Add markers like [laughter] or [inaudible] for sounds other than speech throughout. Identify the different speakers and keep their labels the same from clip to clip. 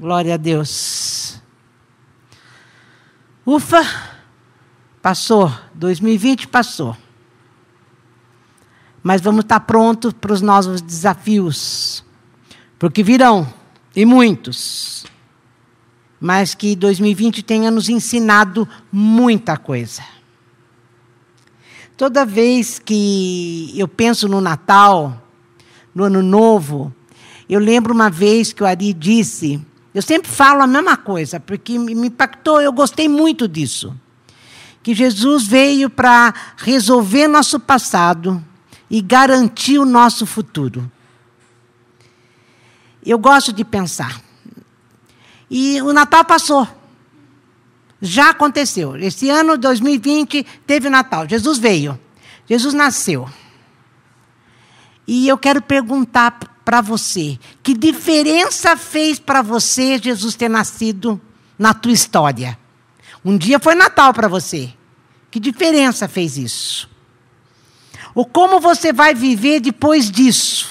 Speaker 1: Glória a Deus. Ufa, passou. 2020 passou. Mas vamos estar prontos para os novos desafios. Porque virão, e muitos. Mas que 2020 tenha nos ensinado muita coisa. Toda vez que eu penso no Natal, no Ano Novo, eu lembro uma vez que o Ari disse, eu sempre falo a mesma coisa, porque me impactou, eu gostei muito disso. Que Jesus veio para resolver nosso passado e garantir o nosso futuro. Eu gosto de pensar. E o Natal passou. Já aconteceu. Esse ano 2020 teve Natal. Jesus veio. Jesus nasceu. E eu quero perguntar para você: que diferença fez para você Jesus ter nascido na tua história? Um dia foi Natal para você. Que diferença fez isso? Ou como você vai viver depois disso?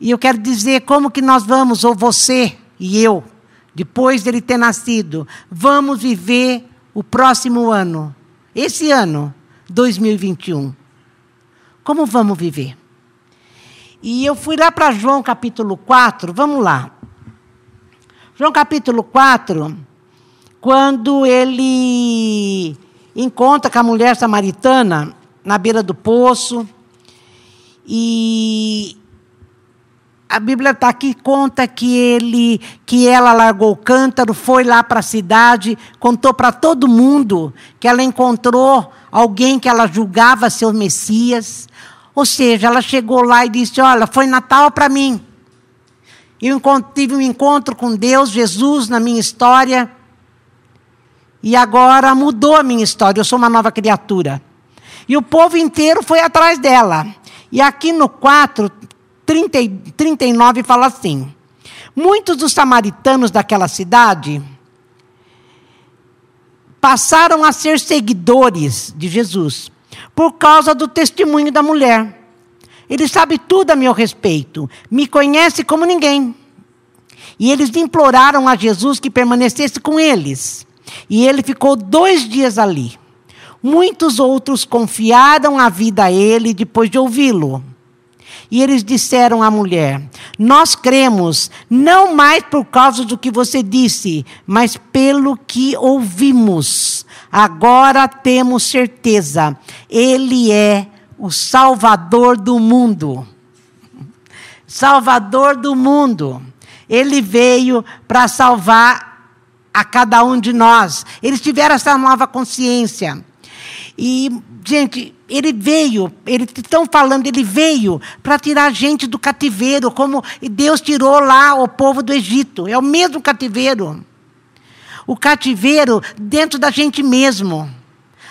Speaker 1: E eu quero dizer como que nós vamos, ou você e eu, depois dele ter nascido, vamos viver o próximo ano, esse ano, 2021. Como vamos viver? E eu fui lá para João capítulo 4, vamos lá. João capítulo 4, quando ele encontra com a mulher samaritana na beira do poço, e a Bíblia está aqui conta que ele, que ela largou o cântaro, foi lá para a cidade, contou para todo mundo que ela encontrou alguém que ela julgava ser o Messias. Ou seja, ela chegou lá e disse: Olha, foi Natal para mim. Eu tive um encontro com Deus, Jesus, na minha história. E agora mudou a minha história, eu sou uma nova criatura. E o povo inteiro foi atrás dela. E aqui no 4 30, 39 fala assim: Muitos dos samaritanos daquela cidade passaram a ser seguidores de Jesus por causa do testemunho da mulher. Ele sabe tudo a meu respeito, me conhece como ninguém. E eles imploraram a Jesus que permanecesse com eles. E ele ficou dois dias ali. Muitos outros confiaram a vida a ele depois de ouvi-lo. E eles disseram à mulher: Nós cremos, não mais por causa do que você disse, mas pelo que ouvimos. Agora temos certeza, Ele é o Salvador do mundo. Salvador do mundo. Ele veio para salvar a cada um de nós. Eles tiveram essa nova consciência. E, gente, ele veio, eles estão falando, ele veio para tirar a gente do cativeiro, como Deus tirou lá o povo do Egito. É o mesmo cativeiro. O cativeiro dentro da gente mesmo.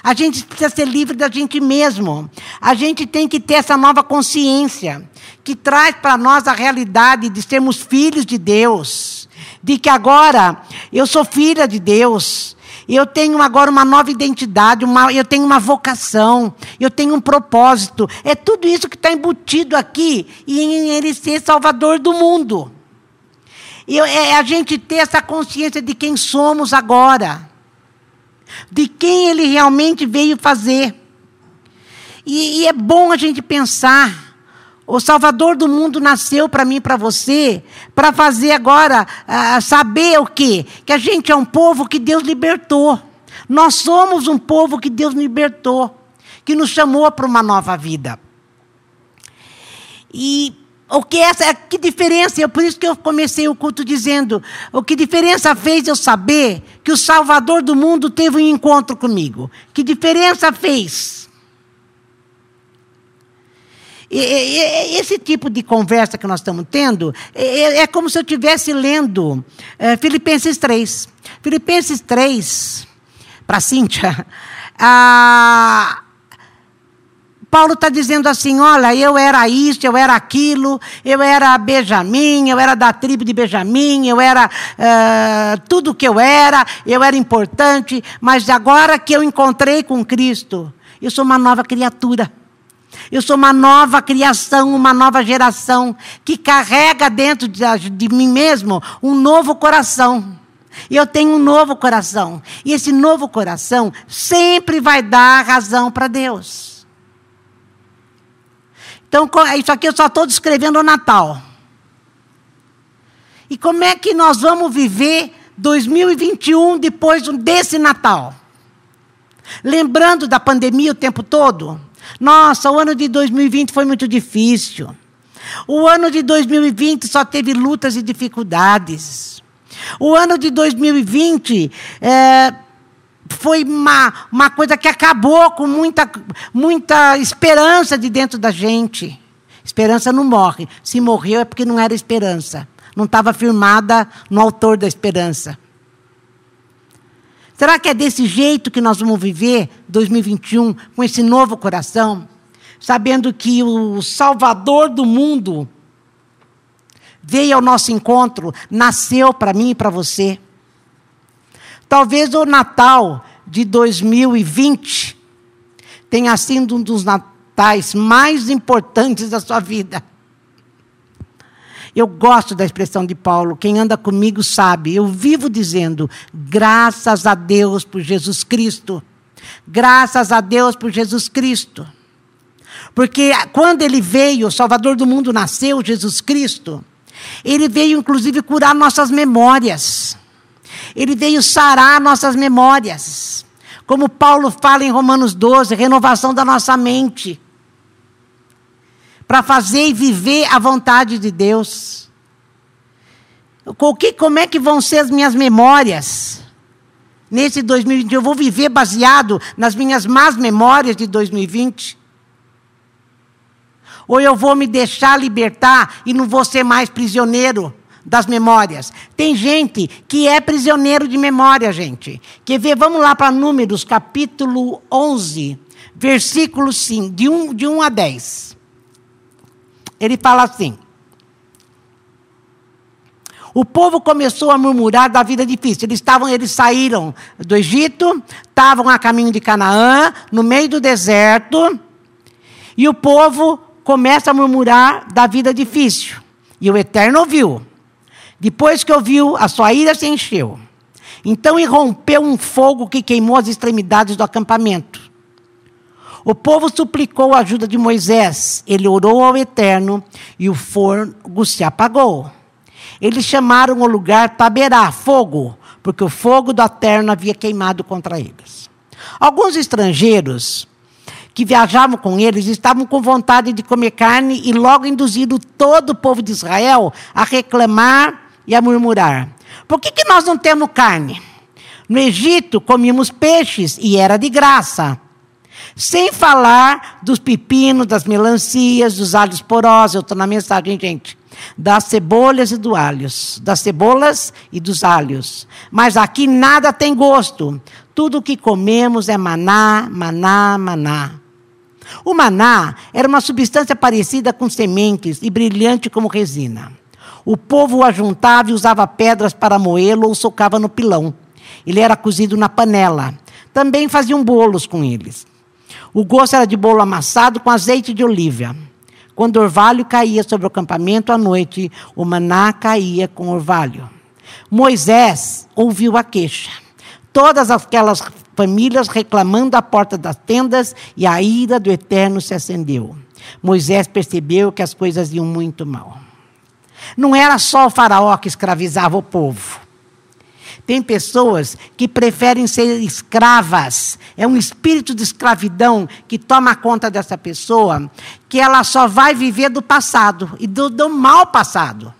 Speaker 1: A gente precisa ser livre da gente mesmo. A gente tem que ter essa nova consciência que traz para nós a realidade de sermos filhos de Deus, de que agora eu sou filha de Deus, eu tenho agora uma nova identidade, uma, eu tenho uma vocação, eu tenho um propósito. É tudo isso que está embutido aqui em ele ser salvador do mundo. E é a gente ter essa consciência de quem somos agora, de quem ele realmente veio fazer. E, e é bom a gente pensar o Salvador do mundo nasceu para mim e para você, para fazer agora uh, saber o quê? Que a gente é um povo que Deus libertou. Nós somos um povo que Deus libertou, que nos chamou para uma nova vida. E o que essa, que diferença? É por isso que eu comecei o culto dizendo: o que diferença fez eu saber que o Salvador do mundo teve um encontro comigo? Que diferença fez? Esse tipo de conversa que nós estamos tendo é, é como se eu estivesse lendo é, Filipenses 3. Filipenses 3, para Cíntia, [laughs] a, Paulo está dizendo assim: olha, eu era isso, eu era aquilo, eu era Benjamim, eu era da tribo de Benjamim, eu era uh, tudo que eu era, eu era importante, mas agora que eu encontrei com Cristo, eu sou uma nova criatura. Eu sou uma nova criação, uma nova geração que carrega dentro de, de mim mesmo um novo coração. E eu tenho um novo coração. E esse novo coração sempre vai dar razão para Deus. Então, isso aqui eu só estou descrevendo o Natal. E como é que nós vamos viver 2021 depois desse Natal? Lembrando da pandemia o tempo todo? Nossa, o ano de 2020 foi muito difícil. O ano de 2020 só teve lutas e dificuldades. O ano de 2020 é, foi uma, uma coisa que acabou com muita, muita esperança de dentro da gente. Esperança não morre. Se morreu é porque não era esperança. Não estava firmada no autor da esperança. Será que é desse jeito que nós vamos viver 2021 com esse novo coração? Sabendo que o Salvador do mundo veio ao nosso encontro, nasceu para mim e para você. Talvez o Natal de 2020 tenha sido um dos natais mais importantes da sua vida. Eu gosto da expressão de Paulo, quem anda comigo sabe. Eu vivo dizendo, graças a Deus por Jesus Cristo. Graças a Deus por Jesus Cristo. Porque quando ele veio, o Salvador do mundo nasceu, Jesus Cristo, ele veio inclusive curar nossas memórias. Ele veio sarar nossas memórias. Como Paulo fala em Romanos 12, renovação da nossa mente para fazer e viver a vontade de Deus. Como é que vão ser as minhas memórias nesse 2020? Eu vou viver baseado nas minhas más memórias de 2020? Ou eu vou me deixar libertar e não vou ser mais prisioneiro das memórias? Tem gente que é prisioneiro de memória, gente. Quer ver? Vamos lá para Números, capítulo 11, versículo 5, de 1, de 1 a 10. Ele fala assim: o povo começou a murmurar da vida difícil. Eles estavam, eles saíram do Egito, estavam a caminho de Canaã, no meio do deserto, e o povo começa a murmurar da vida difícil. E o Eterno ouviu. Depois que ouviu, a sua ira se encheu. Então irrompeu um fogo que queimou as extremidades do acampamento. O povo suplicou a ajuda de Moisés. Ele orou ao Eterno e o fogo se apagou. Eles chamaram o lugar Taberá, fogo, porque o fogo do Eterno havia queimado contra eles. Alguns estrangeiros que viajavam com eles estavam com vontade de comer carne e logo induziram todo o povo de Israel a reclamar e a murmurar. Por que, que nós não temos carne? No Egito comíamos peixes e era de graça. Sem falar dos pepinos, das melancias, dos alhos porosos. Eu estou na mensagem, gente. Das cebolas e dos alhos. Das cebolas e dos alhos. Mas aqui nada tem gosto. Tudo o que comemos é maná, maná, maná. O maná era uma substância parecida com sementes e brilhante como resina. O povo o ajuntava e usava pedras para moê-lo ou socava no pilão. Ele era cozido na panela. Também faziam bolos com eles. O gosto era de bolo amassado com azeite de oliva. Quando o orvalho caía sobre o acampamento à noite, o maná caía com o orvalho. Moisés ouviu a queixa. Todas aquelas famílias reclamando à porta das tendas e a ira do Eterno se acendeu. Moisés percebeu que as coisas iam muito mal. Não era só o faraó que escravizava o povo. Tem pessoas que preferem ser escravas. É um espírito de escravidão que toma conta dessa pessoa, que ela só vai viver do passado e do, do mal passado.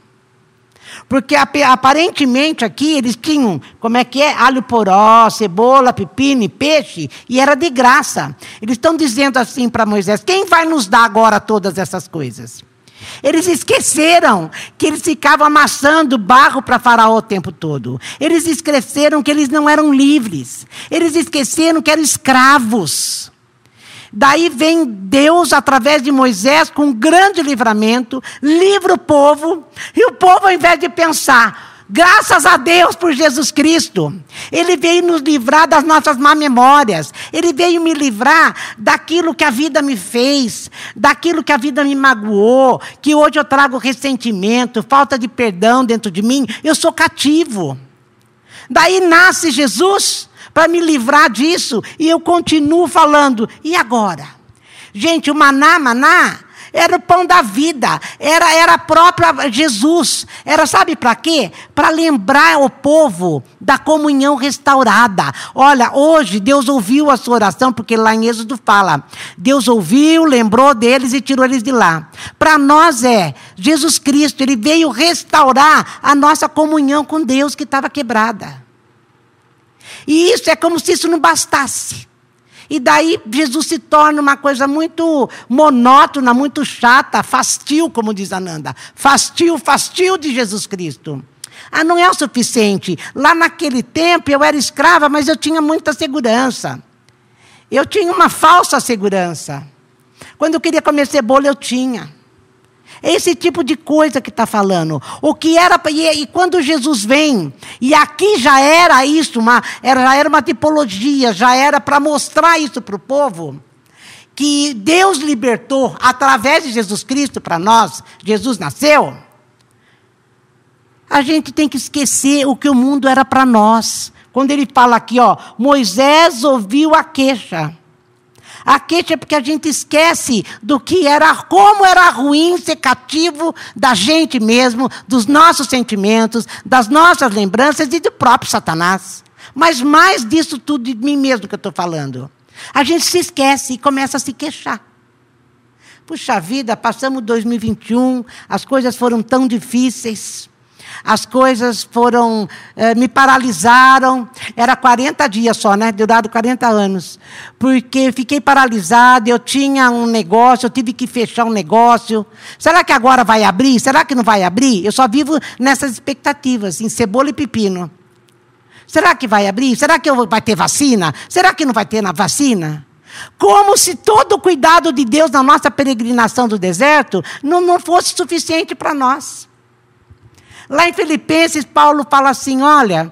Speaker 1: Porque aparentemente aqui eles tinham, como é que é? Alho poró, cebola, pepino peixe, e era de graça. Eles estão dizendo assim para Moisés: quem vai nos dar agora todas essas coisas? Eles esqueceram que eles ficavam amassando barro para Faraó o tempo todo. Eles esqueceram que eles não eram livres. Eles esqueceram que eram escravos. Daí vem Deus, através de Moisés, com um grande livramento, livra o povo, e o povo, ao invés de pensar, Graças a Deus por Jesus Cristo. Ele veio nos livrar das nossas má memórias. Ele veio me livrar daquilo que a vida me fez, daquilo que a vida me magoou, que hoje eu trago ressentimento, falta de perdão dentro de mim. Eu sou cativo. Daí nasce Jesus para me livrar disso e eu continuo falando. E agora? Gente, o maná, maná era o pão da vida, era, era própria Jesus. Era, sabe para quê? Para lembrar o povo da comunhão restaurada. Olha, hoje Deus ouviu a sua oração, porque lá em Êxodo fala: Deus ouviu, lembrou deles e tirou eles de lá. Para nós é Jesus Cristo, ele veio restaurar a nossa comunhão com Deus que estava quebrada. E isso é como se isso não bastasse. E daí Jesus se torna uma coisa muito monótona, muito chata, fastio, como diz Ananda. Fastio, fastio de Jesus Cristo. Ah, não é o suficiente. Lá naquele tempo eu era escrava, mas eu tinha muita segurança. Eu tinha uma falsa segurança. Quando eu queria comer cebola, eu tinha. É esse tipo de coisa que está falando. O que era e, e, quando Jesus vem e aqui já era isso, uma, era, já era uma tipologia, já era para mostrar isso para o povo que Deus libertou através de Jesus Cristo para nós. Jesus nasceu. A gente tem que esquecer o que o mundo era para nós. Quando ele fala aqui, ó, Moisés ouviu a queixa. A queixa é porque a gente esquece do que era, como era ruim ser cativo da gente mesmo, dos nossos sentimentos, das nossas lembranças e do próprio Satanás. Mas mais disso tudo de mim mesmo que eu estou falando. A gente se esquece e começa a se queixar. Puxa vida, passamos 2021, as coisas foram tão difíceis as coisas foram, eh, me paralisaram. Era 40 dias só, né? Durado 40 anos. Porque fiquei paralisada, eu tinha um negócio, eu tive que fechar um negócio. Será que agora vai abrir? Será que não vai abrir? Eu só vivo nessas expectativas, em cebola e pepino. Será que vai abrir? Será que vai ter vacina? Será que não vai ter na vacina? Como se todo o cuidado de Deus na nossa peregrinação do deserto não, não fosse suficiente para nós. Lá em Filipenses, Paulo fala assim: olha,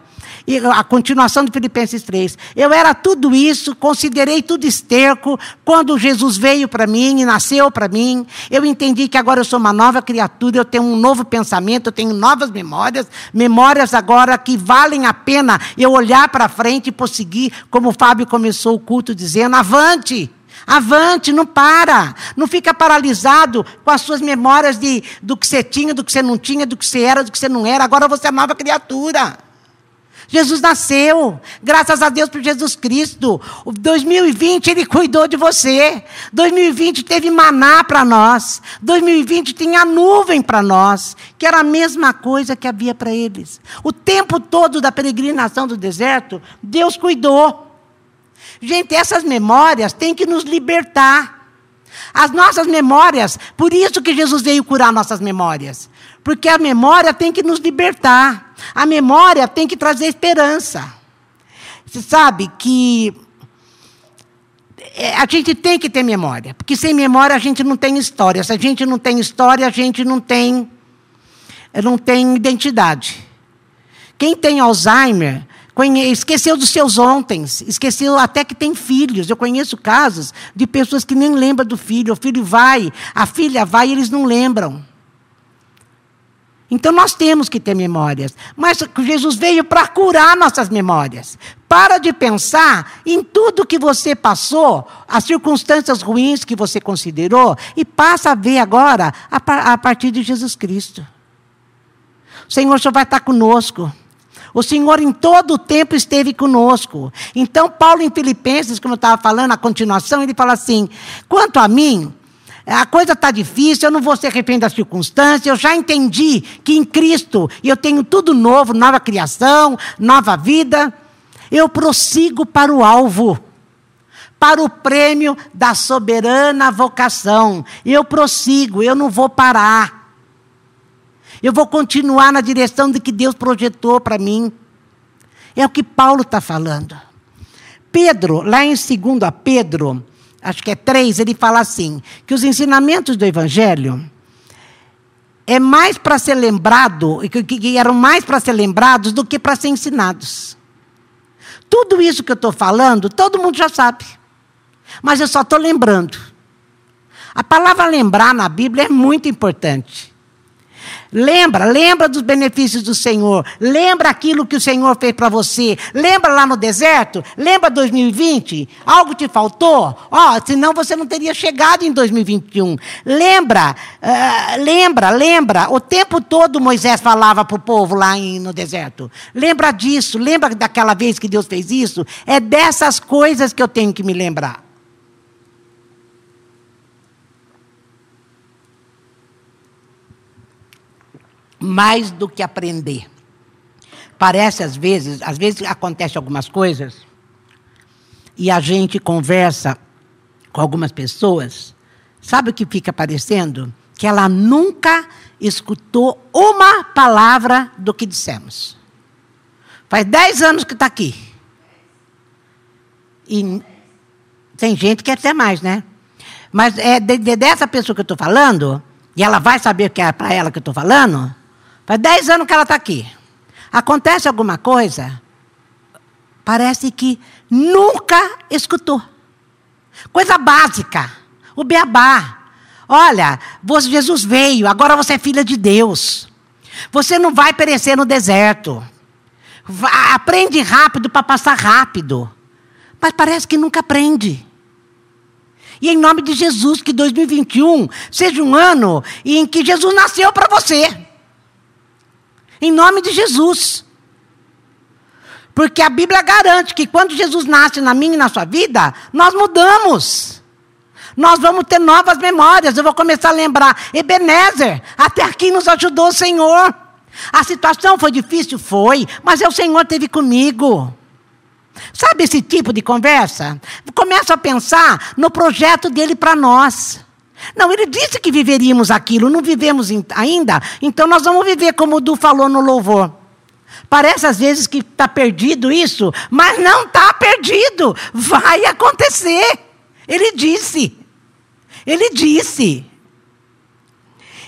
Speaker 1: a continuação de Filipenses 3. Eu era tudo isso, considerei tudo esterco quando Jesus veio para mim e nasceu para mim. Eu entendi que agora eu sou uma nova criatura, eu tenho um novo pensamento, eu tenho novas memórias, memórias agora que valem a pena eu olhar para frente e prosseguir, como o Fábio começou o culto dizendo: avante. Avante, não para. Não fica paralisado com as suas memórias de, do que você tinha, do que você não tinha, do que você era, do que você não era. Agora você é nova criatura. Jesus nasceu, graças a Deus por Jesus Cristo. O 2020 ele cuidou de você. 2020 teve maná para nós. 2020 tinha nuvem para nós, que era a mesma coisa que havia para eles. O tempo todo da peregrinação do deserto, Deus cuidou. Gente, essas memórias têm que nos libertar. As nossas memórias, por isso que Jesus veio curar nossas memórias. Porque a memória tem que nos libertar. A memória tem que trazer esperança. Você sabe que é, a gente tem que ter memória. Porque sem memória a gente não tem história. Se a gente não tem história, a gente não tem, não tem identidade. Quem tem Alzheimer esqueceu dos seus ontens, esqueceu até que tem filhos. Eu conheço casos de pessoas que nem lembram do filho. O filho vai, a filha vai e eles não lembram. Então nós temos que ter memórias. Mas Jesus veio para curar nossas memórias. Para de pensar em tudo que você passou, as circunstâncias ruins que você considerou, e passa a ver agora a partir de Jesus Cristo. O Senhor só vai estar conosco. O Senhor em todo o tempo esteve conosco. Então, Paulo em Filipenses, como eu estava falando, a continuação, ele fala assim: quanto a mim, a coisa está difícil, eu não vou ser refém das circunstâncias, eu já entendi que em Cristo eu tenho tudo novo, nova criação, nova vida. Eu prossigo para o alvo, para o prêmio da soberana vocação. Eu prossigo, eu não vou parar. Eu vou continuar na direção de que Deus projetou para mim. É o que Paulo está falando. Pedro, lá em 2 Pedro, acho que é 3, ele fala assim: que os ensinamentos do Evangelho é mais para ser lembrado, que, que eram mais para ser lembrados do que para ser ensinados. Tudo isso que eu estou falando, todo mundo já sabe. Mas eu só estou lembrando. A palavra lembrar na Bíblia é muito importante. Lembra, lembra dos benefícios do Senhor. Lembra aquilo que o Senhor fez para você. Lembra lá no deserto? Lembra 2020? Algo te faltou? Ó, oh, senão você não teria chegado em 2021. Lembra, uh, lembra, lembra. O tempo todo Moisés falava para o povo lá em, no deserto. Lembra disso? Lembra daquela vez que Deus fez isso? É dessas coisas que eu tenho que me lembrar. Mais do que aprender. Parece às vezes, às vezes acontece algumas coisas e a gente conversa com algumas pessoas, sabe o que fica parecendo? Que ela nunca escutou uma palavra do que dissemos. Faz dez anos que está aqui. E tem gente que quer até mais, né? Mas é de, de, dessa pessoa que eu estou falando, e ela vai saber que é para ela que eu estou falando, Faz dez anos que ela está aqui. Acontece alguma coisa, parece que nunca escutou. Coisa básica. O beabá. Olha, Jesus veio, agora você é filha de Deus. Você não vai perecer no deserto. aprende rápido para passar rápido. Mas parece que nunca aprende. E em nome de Jesus, que 2021 seja um ano em que Jesus nasceu para você. Em nome de Jesus. Porque a Bíblia garante que quando Jesus nasce na minha e na sua vida, nós mudamos. Nós vamos ter novas memórias. Eu vou começar a lembrar. Ebenezer, até aqui nos ajudou o Senhor. A situação foi difícil? Foi, mas é o Senhor teve comigo. Sabe esse tipo de conversa? Começa a pensar no projeto dele para nós. Não, ele disse que viveríamos aquilo, não vivemos ainda, então nós vamos viver como o Du falou no louvor. Parece às vezes que está perdido isso, mas não está perdido, vai acontecer. Ele disse. Ele disse.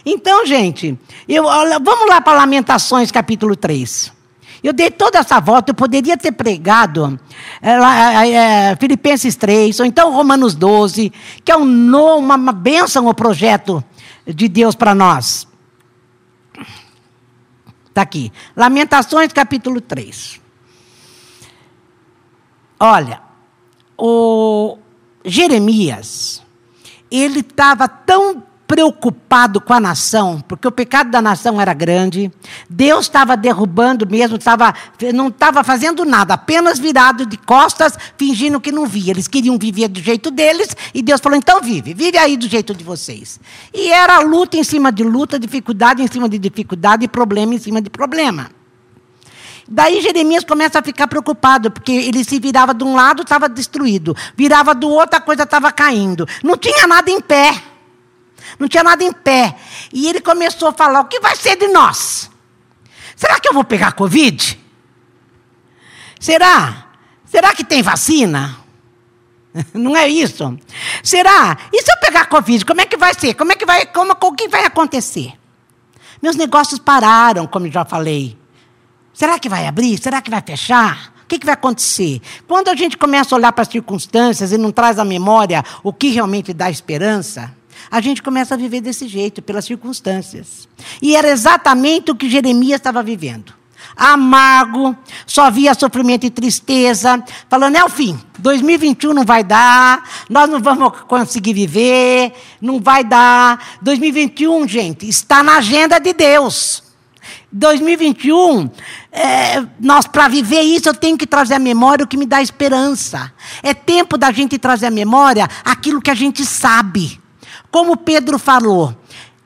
Speaker 1: Então, gente, eu, vamos lá para Lamentações capítulo 3. Eu dei toda essa volta, eu poderia ter pregado é, é, Filipenses 3, ou então Romanos 12, que é um uma, uma bênção o projeto de Deus para nós. Está aqui. Lamentações, capítulo 3. Olha, o Jeremias, ele estava tão preocupado com a nação, porque o pecado da nação era grande. Deus estava derrubando mesmo, estava, não estava fazendo nada, apenas virado de costas, fingindo que não via. Eles queriam viver do jeito deles, e Deus falou: então vive, vive aí do jeito de vocês. E era luta em cima de luta, dificuldade em cima de dificuldade, problema em cima de problema. Daí Jeremias começa a ficar preocupado, porque ele se virava de um lado, estava destruído, virava do outro, a coisa estava caindo. Não tinha nada em pé não tinha nada em pé. E ele começou a falar: o que vai ser de nós? Será que eu vou pegar Covid? Será? Será que tem vacina? [laughs] Não é isso? Será? E se eu pegar Covid, como é que vai ser? Como é que vai, como, o que vai acontecer? Meus negócios pararam, como já falei. Será que vai abrir? Será que vai fechar? O que, que vai acontecer? Quando a gente começa a olhar para as circunstâncias e não traz à memória o que realmente dá esperança, a gente começa a viver desse jeito, pelas circunstâncias. E era exatamente o que Jeremias estava vivendo. Amargo, só via sofrimento e tristeza, falando: é o fim, 2021 não vai dar, nós não vamos conseguir viver, não vai dar. 2021, gente, está na agenda de Deus. 2021, é, nós para viver isso eu tenho que trazer à memória o que me dá esperança. É tempo da gente trazer à memória aquilo que a gente sabe. Como Pedro falou,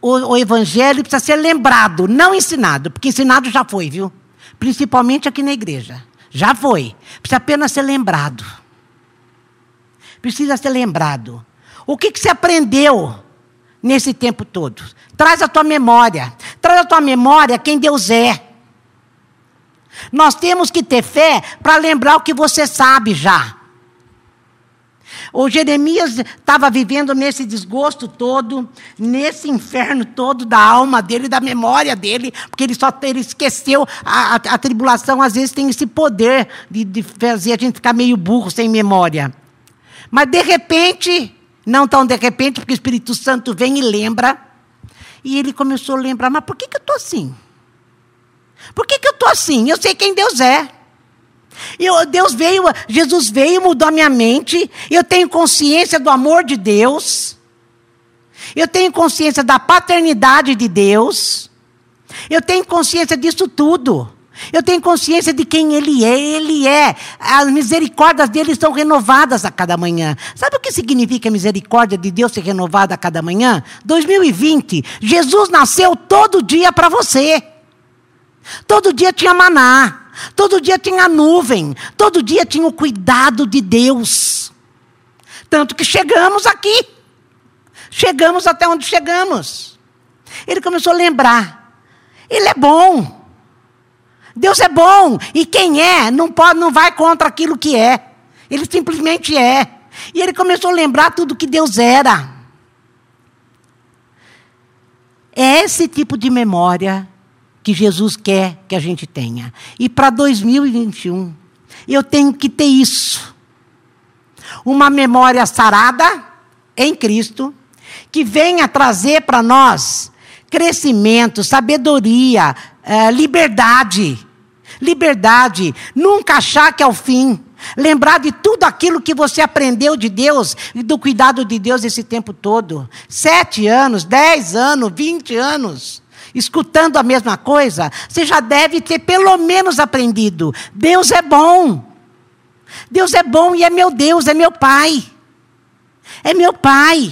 Speaker 1: o, o evangelho precisa ser lembrado, não ensinado, porque ensinado já foi, viu? Principalmente aqui na igreja. Já foi. Precisa apenas ser lembrado. Precisa ser lembrado. O que, que você aprendeu nesse tempo todo? Traz a tua memória. Traz a tua memória quem Deus é. Nós temos que ter fé para lembrar o que você sabe já. O Jeremias estava vivendo nesse desgosto todo, nesse inferno todo da alma dele, da memória dele, porque ele só ele esqueceu. A, a, a tribulação às vezes tem esse poder de, de fazer a gente ficar meio burro, sem memória. Mas de repente, não tão de repente, porque o Espírito Santo vem e lembra, e ele começou a lembrar: mas por que, que eu estou assim? Por que, que eu estou assim? Eu sei quem Deus é. Eu, Deus veio, Jesus veio, mudou a minha mente. Eu tenho consciência do amor de Deus. Eu tenho consciência da paternidade de Deus. Eu tenho consciência disso tudo. Eu tenho consciência de quem Ele é. Ele é. As misericórdias dele são renovadas a cada manhã. Sabe o que significa a misericórdia de Deus ser renovada a cada manhã? 2020. Jesus nasceu todo dia para você. Todo dia tinha maná. Todo dia tinha nuvem, todo dia tinha o cuidado de Deus. Tanto que chegamos aqui. Chegamos até onde chegamos. Ele começou a lembrar. Ele é bom. Deus é bom. E quem é, não pode, não vai contra aquilo que é. Ele simplesmente é. E ele começou a lembrar tudo que Deus era. É esse tipo de memória que Jesus quer que a gente tenha. E para 2021, eu tenho que ter isso. Uma memória sarada em Cristo, que venha trazer para nós crescimento, sabedoria, eh, liberdade. Liberdade. Nunca achar que é o fim. Lembrar de tudo aquilo que você aprendeu de Deus e do cuidado de Deus esse tempo todo. Sete anos, dez anos, vinte anos escutando a mesma coisa, você já deve ter pelo menos aprendido. Deus é bom. Deus é bom e é meu Deus, é meu Pai. É meu Pai.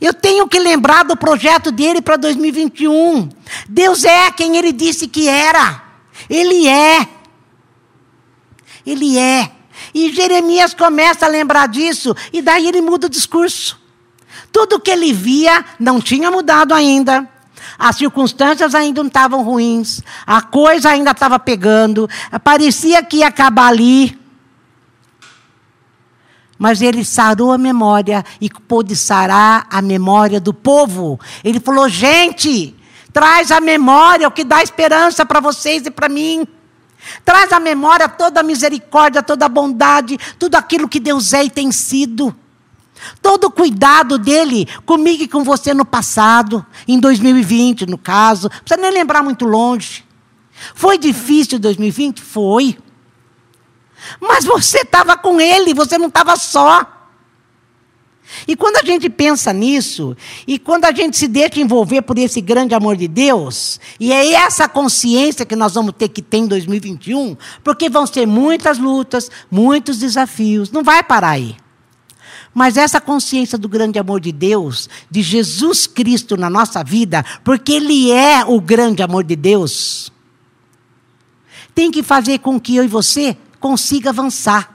Speaker 1: Eu tenho que lembrar do projeto dele para 2021. Deus é quem ele disse que era. Ele é. Ele é. E Jeremias começa a lembrar disso, e daí ele muda o discurso. Tudo que ele via não tinha mudado ainda. As circunstâncias ainda não estavam ruins. A coisa ainda estava pegando. Parecia que ia acabar ali. Mas ele sarou a memória e pôde sarar a memória do povo. Ele falou: gente, traz a memória, o que dá esperança para vocês e para mim. Traz a memória toda a misericórdia, toda a bondade, tudo aquilo que Deus é e tem sido. Todo o cuidado dele comigo e com você no passado, em 2020, no caso. Não precisa nem lembrar muito longe. Foi difícil 2020? Foi. Mas você estava com ele, você não estava só. E quando a gente pensa nisso, e quando a gente se deixa envolver por esse grande amor de Deus, e é essa consciência que nós vamos ter que ter em 2021, porque vão ser muitas lutas, muitos desafios, não vai parar aí. Mas essa consciência do grande amor de Deus, de Jesus Cristo na nossa vida, porque Ele é o grande amor de Deus, tem que fazer com que eu e você consiga avançar.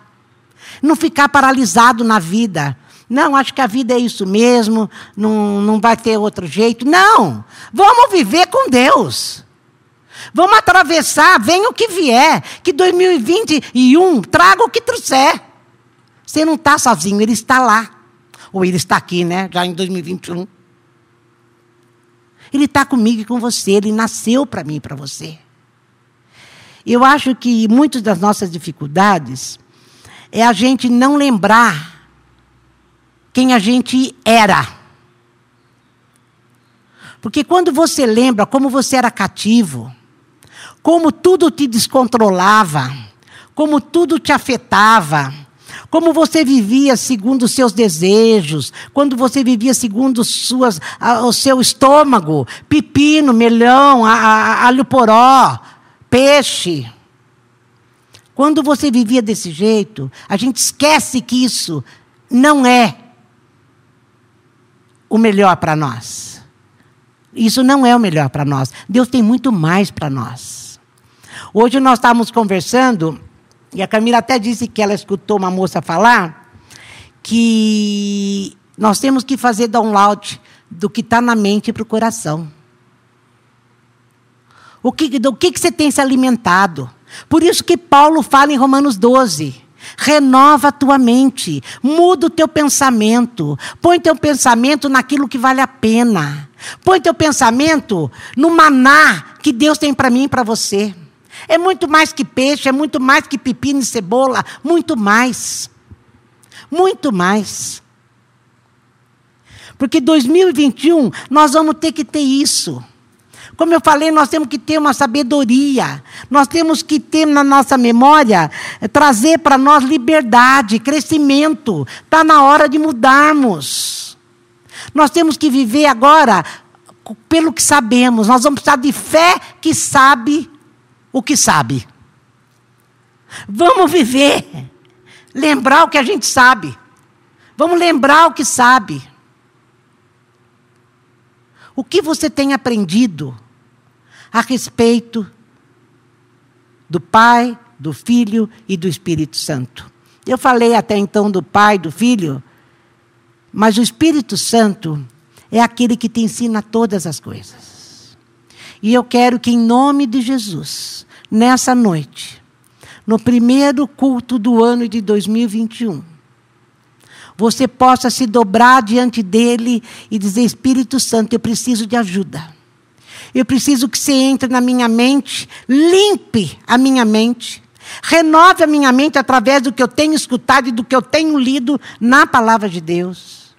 Speaker 1: Não ficar paralisado na vida. Não, acho que a vida é isso mesmo, não, não vai ter outro jeito. Não! Vamos viver com Deus. Vamos atravessar, venha o que vier. Que 2021 traga o que trouxer. Você não está sozinho, ele está lá. Ou ele está aqui, né? Já em 2021. Ele está comigo e com você, ele nasceu para mim e para você. Eu acho que muitas das nossas dificuldades é a gente não lembrar quem a gente era. Porque quando você lembra como você era cativo, como tudo te descontrolava, como tudo te afetava, como você vivia segundo os seus desejos, quando você vivia segundo suas, a, o seu estômago, pepino, melão, a, a, alho poró, peixe. Quando você vivia desse jeito, a gente esquece que isso não é o melhor para nós. Isso não é o melhor para nós. Deus tem muito mais para nós. Hoje nós estávamos conversando e a Camila até disse que ela escutou uma moça falar que nós temos que fazer download do que está na mente para o coração. O que, do que, que você tem se alimentado? Por isso que Paulo fala em Romanos 12. Renova a tua mente, muda o teu pensamento, põe teu pensamento naquilo que vale a pena. Põe teu pensamento no maná que Deus tem para mim e para você. É muito mais que peixe, é muito mais que pepino e cebola, muito mais. Muito mais. Porque 2021 nós vamos ter que ter isso. Como eu falei, nós temos que ter uma sabedoria. Nós temos que ter na nossa memória, eh, trazer para nós liberdade, crescimento. Está na hora de mudarmos. Nós temos que viver agora pelo que sabemos. Nós vamos precisar de fé que sabe o que sabe. Vamos viver. Lembrar o que a gente sabe. Vamos lembrar o que sabe. O que você tem aprendido a respeito do Pai, do Filho e do Espírito Santo? Eu falei até então do Pai, do Filho, mas o Espírito Santo é aquele que te ensina todas as coisas. E eu quero que, em nome de Jesus, nessa noite, no primeiro culto do ano de 2021, você possa se dobrar diante dele e dizer: Espírito Santo, eu preciso de ajuda. Eu preciso que você entre na minha mente, limpe a minha mente, renove a minha mente através do que eu tenho escutado e do que eu tenho lido na palavra de Deus.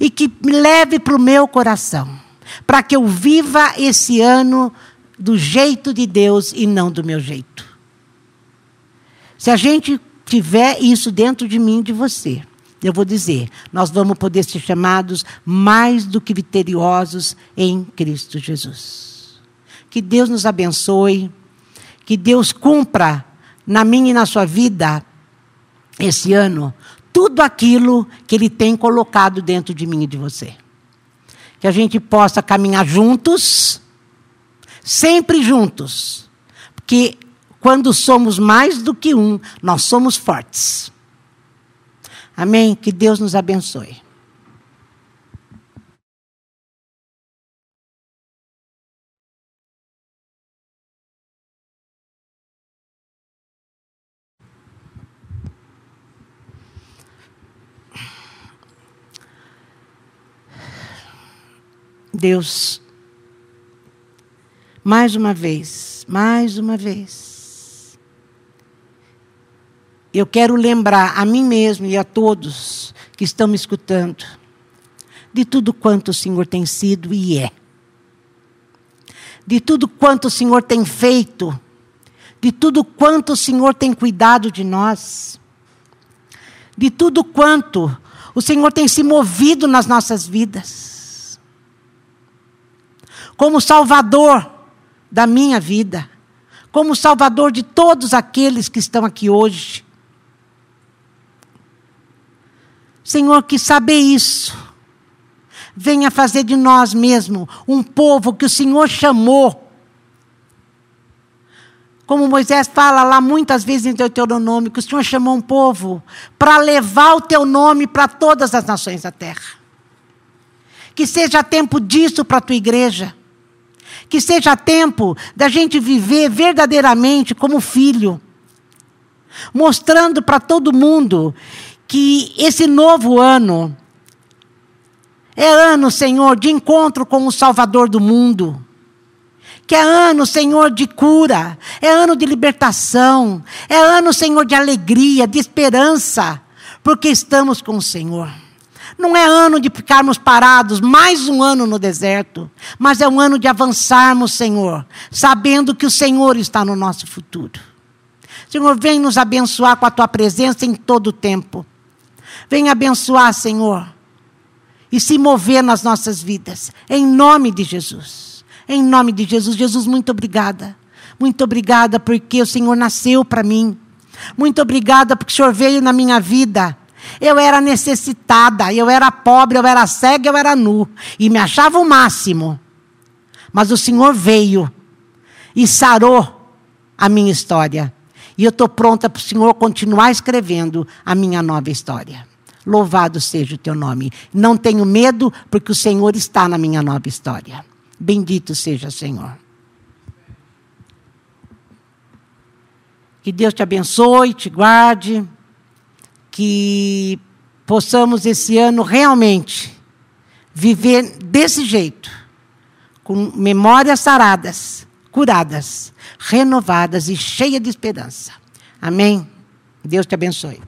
Speaker 1: E que me leve para o meu coração, para que eu viva esse ano do jeito de Deus e não do meu jeito. Se a gente tiver isso dentro de mim e de você, eu vou dizer, nós vamos poder ser chamados mais do que vitoriosos em Cristo Jesus. Que Deus nos abençoe, que Deus cumpra na minha e na sua vida esse ano tudo aquilo que Ele tem colocado dentro de mim e de você. Que a gente possa caminhar juntos, sempre juntos, porque quando somos mais do que um, nós somos fortes. Amém? Que Deus nos abençoe. Deus, mais uma vez, mais uma vez, eu quero lembrar a mim mesmo e a todos que estão me escutando de tudo quanto o Senhor tem sido e é. De tudo quanto o Senhor tem feito, de tudo quanto o Senhor tem cuidado de nós, de tudo quanto o Senhor tem se movido nas nossas vidas. Como Salvador da minha vida, como Salvador de todos aqueles que estão aqui hoje. Senhor, que saber isso venha fazer de nós mesmo um povo que o Senhor chamou. Como Moisés fala lá muitas vezes em Deuteronômio, que o Senhor chamou um povo para levar o teu nome para todas as nações da terra. Que seja tempo disso para a tua igreja. Que seja tempo da gente viver verdadeiramente como filho, mostrando para todo mundo que esse novo ano é ano, Senhor, de encontro com o Salvador do mundo. Que é ano, Senhor, de cura, é ano de libertação, é ano, Senhor, de alegria, de esperança, porque estamos com o Senhor. Não é ano de ficarmos parados mais um ano no deserto, mas é um ano de avançarmos, Senhor, sabendo que o Senhor está no nosso futuro. Senhor, vem nos abençoar com a tua presença em todo o tempo. Vem abençoar, Senhor, e se mover nas nossas vidas, em nome de Jesus. Em nome de Jesus. Jesus, muito obrigada. Muito obrigada porque o Senhor nasceu para mim. Muito obrigada porque o Senhor veio na minha vida. Eu era necessitada, eu era pobre, eu era cega, eu era nu. E me achava o máximo. Mas o Senhor veio e sarou a minha história. E eu estou pronta para o Senhor continuar escrevendo a minha nova história. Louvado seja o teu nome. Não tenho medo, porque o Senhor está na minha nova história. Bendito seja o Senhor. Que Deus te abençoe, te guarde, que possamos esse ano realmente viver desse jeito, com memórias saradas, curadas, renovadas e cheias de esperança. Amém? Deus te abençoe.